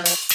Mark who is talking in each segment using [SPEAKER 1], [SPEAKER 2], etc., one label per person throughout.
[SPEAKER 1] Okay.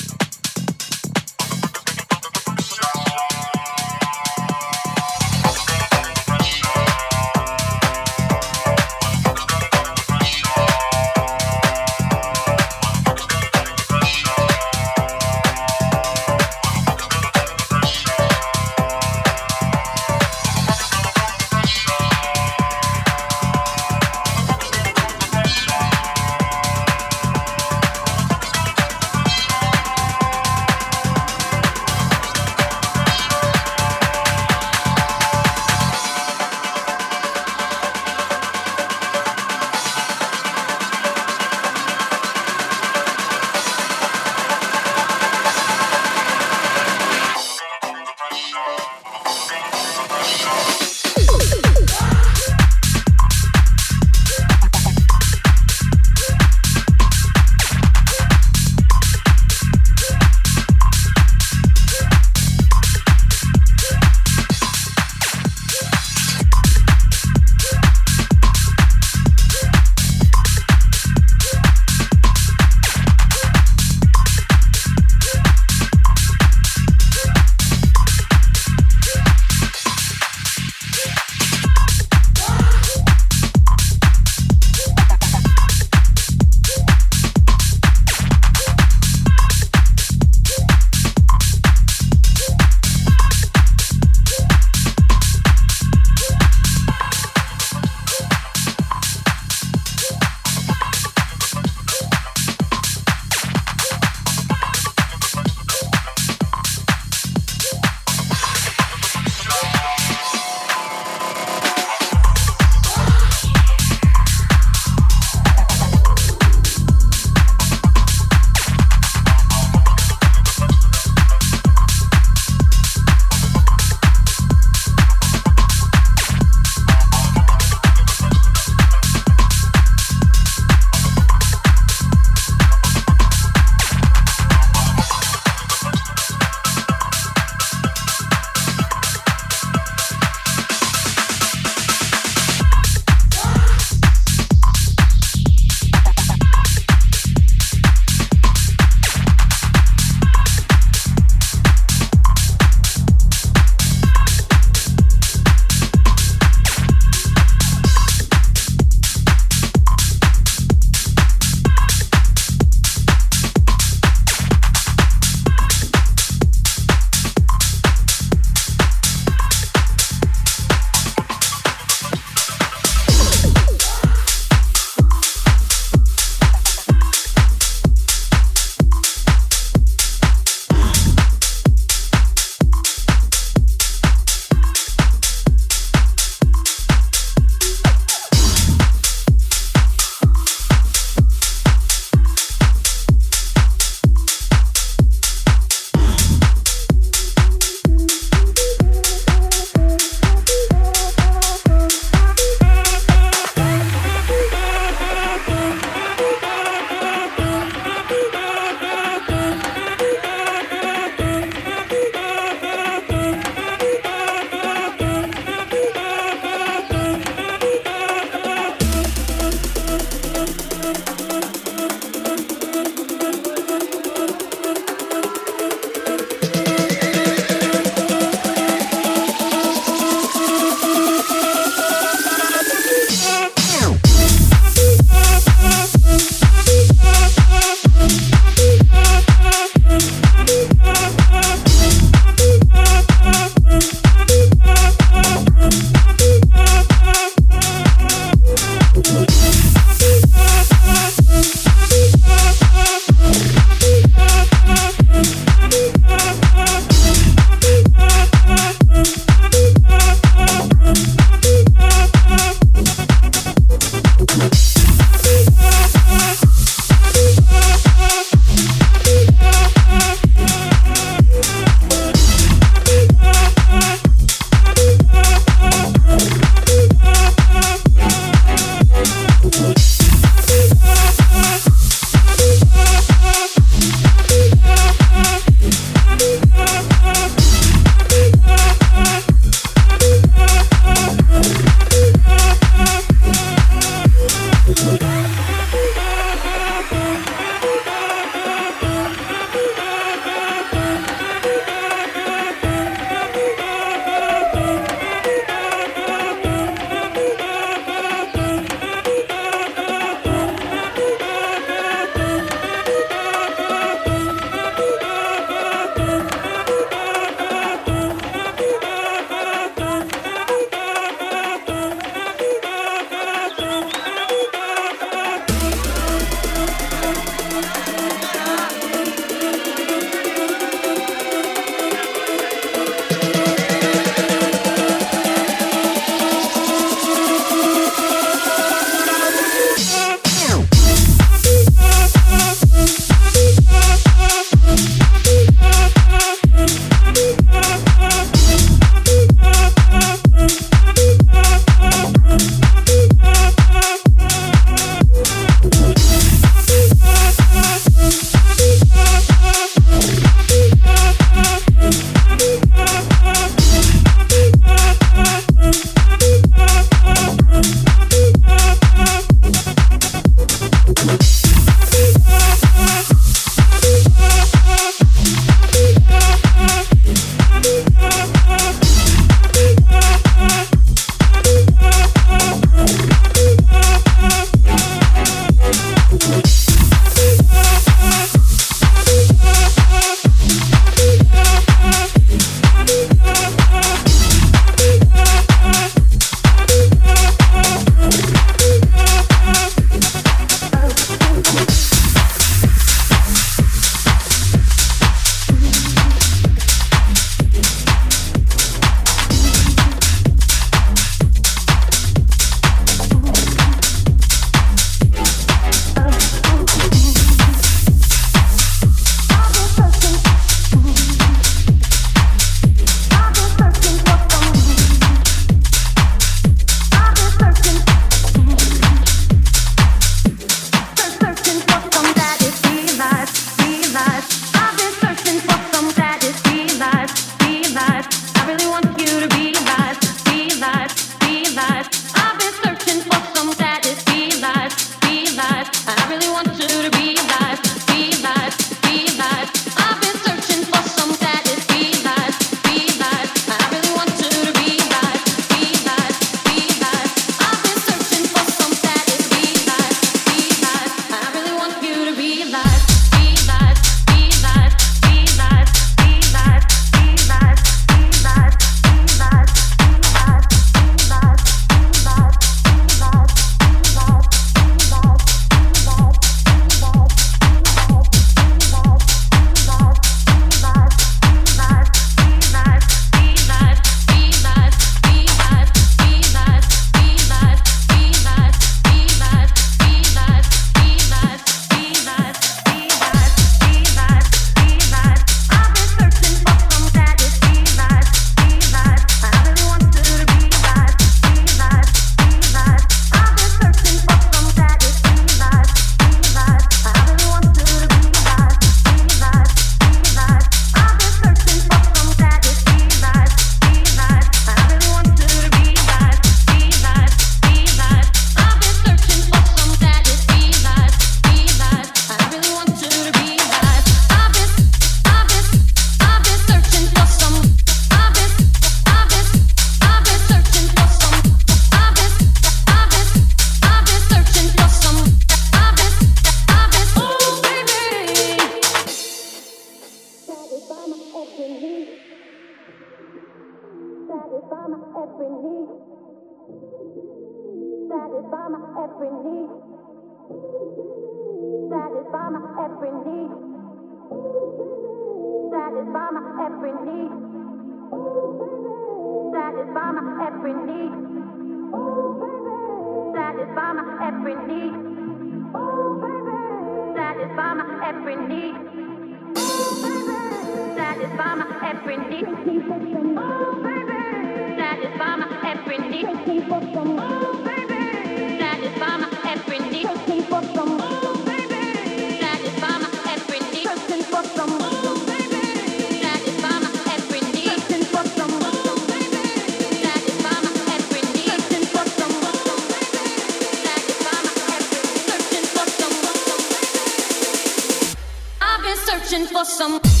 [SPEAKER 1] Searching for some.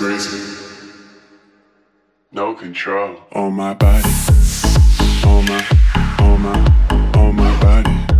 [SPEAKER 2] Crazy. No control. On my body. On my, on my, on my body.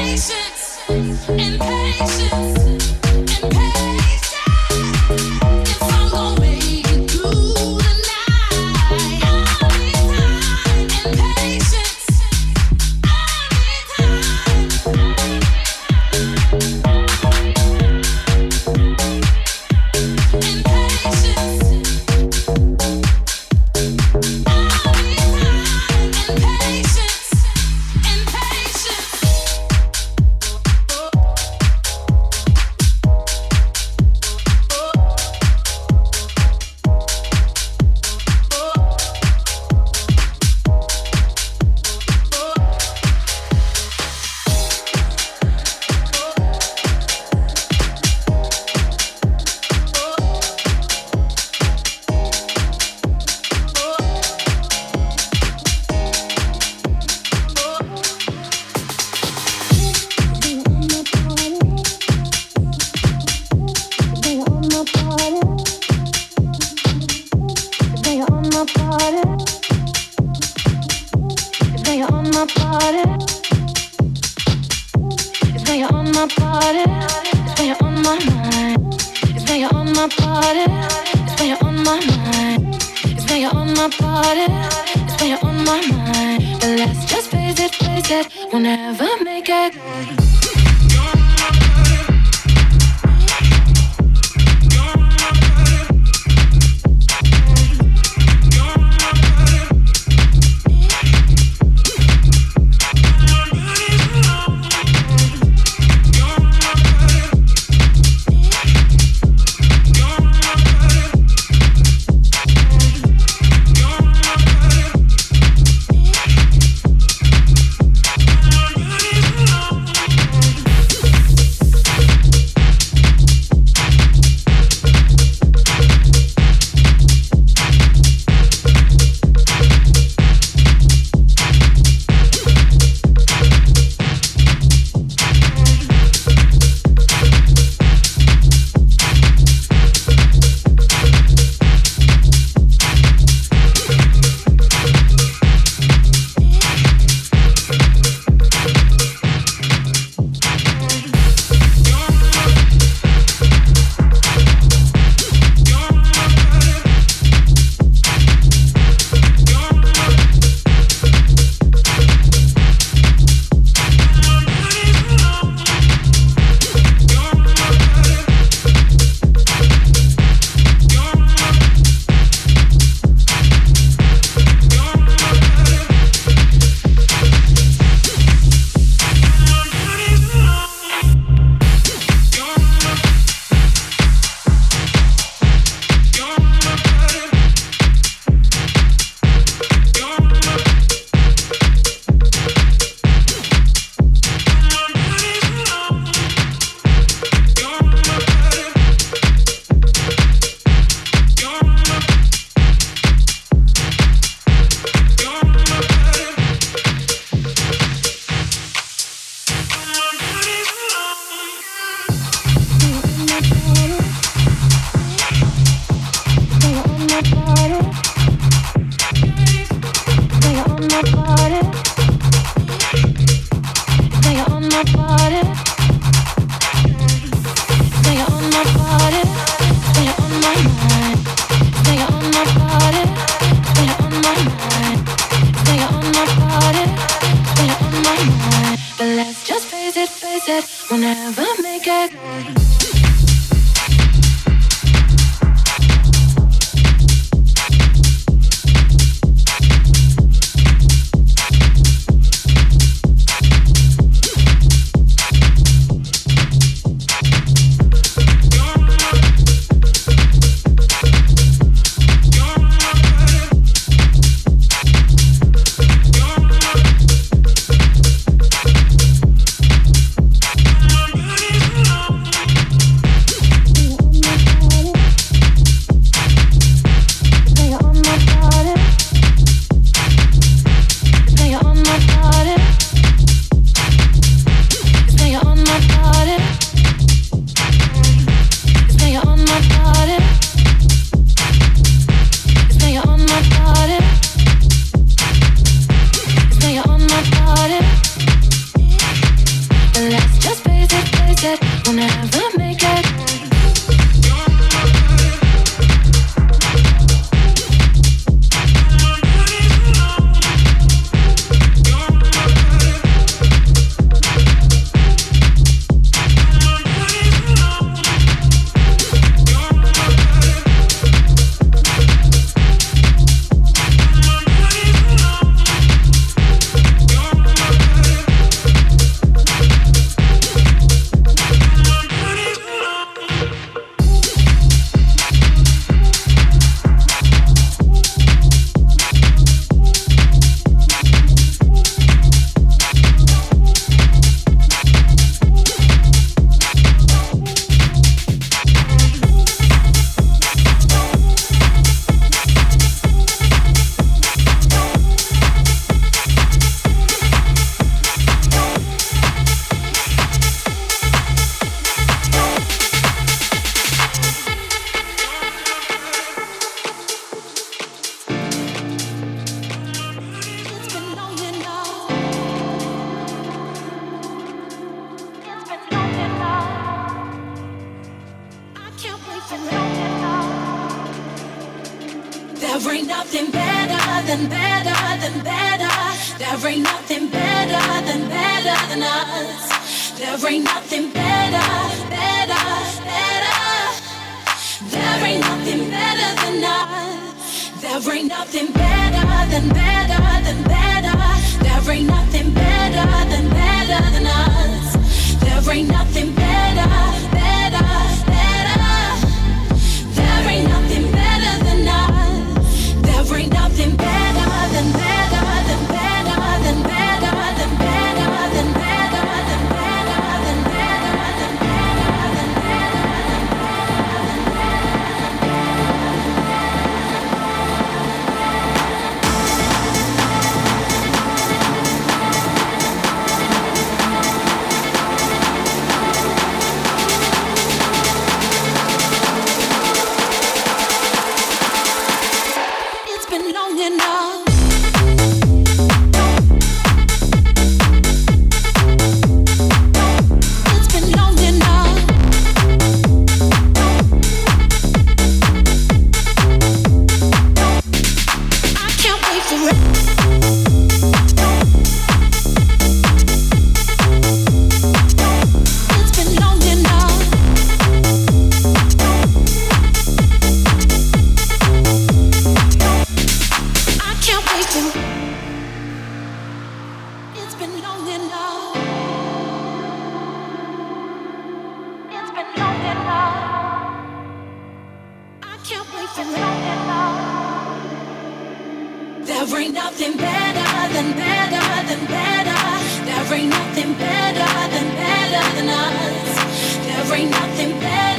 [SPEAKER 3] Patience and patience. There ain't nothing better than better than us. There ain't nothing better, better, better. There ain't nothing better than us. There ain't nothing better than better. There ain't nothing better than better than us. There ain't nothing better.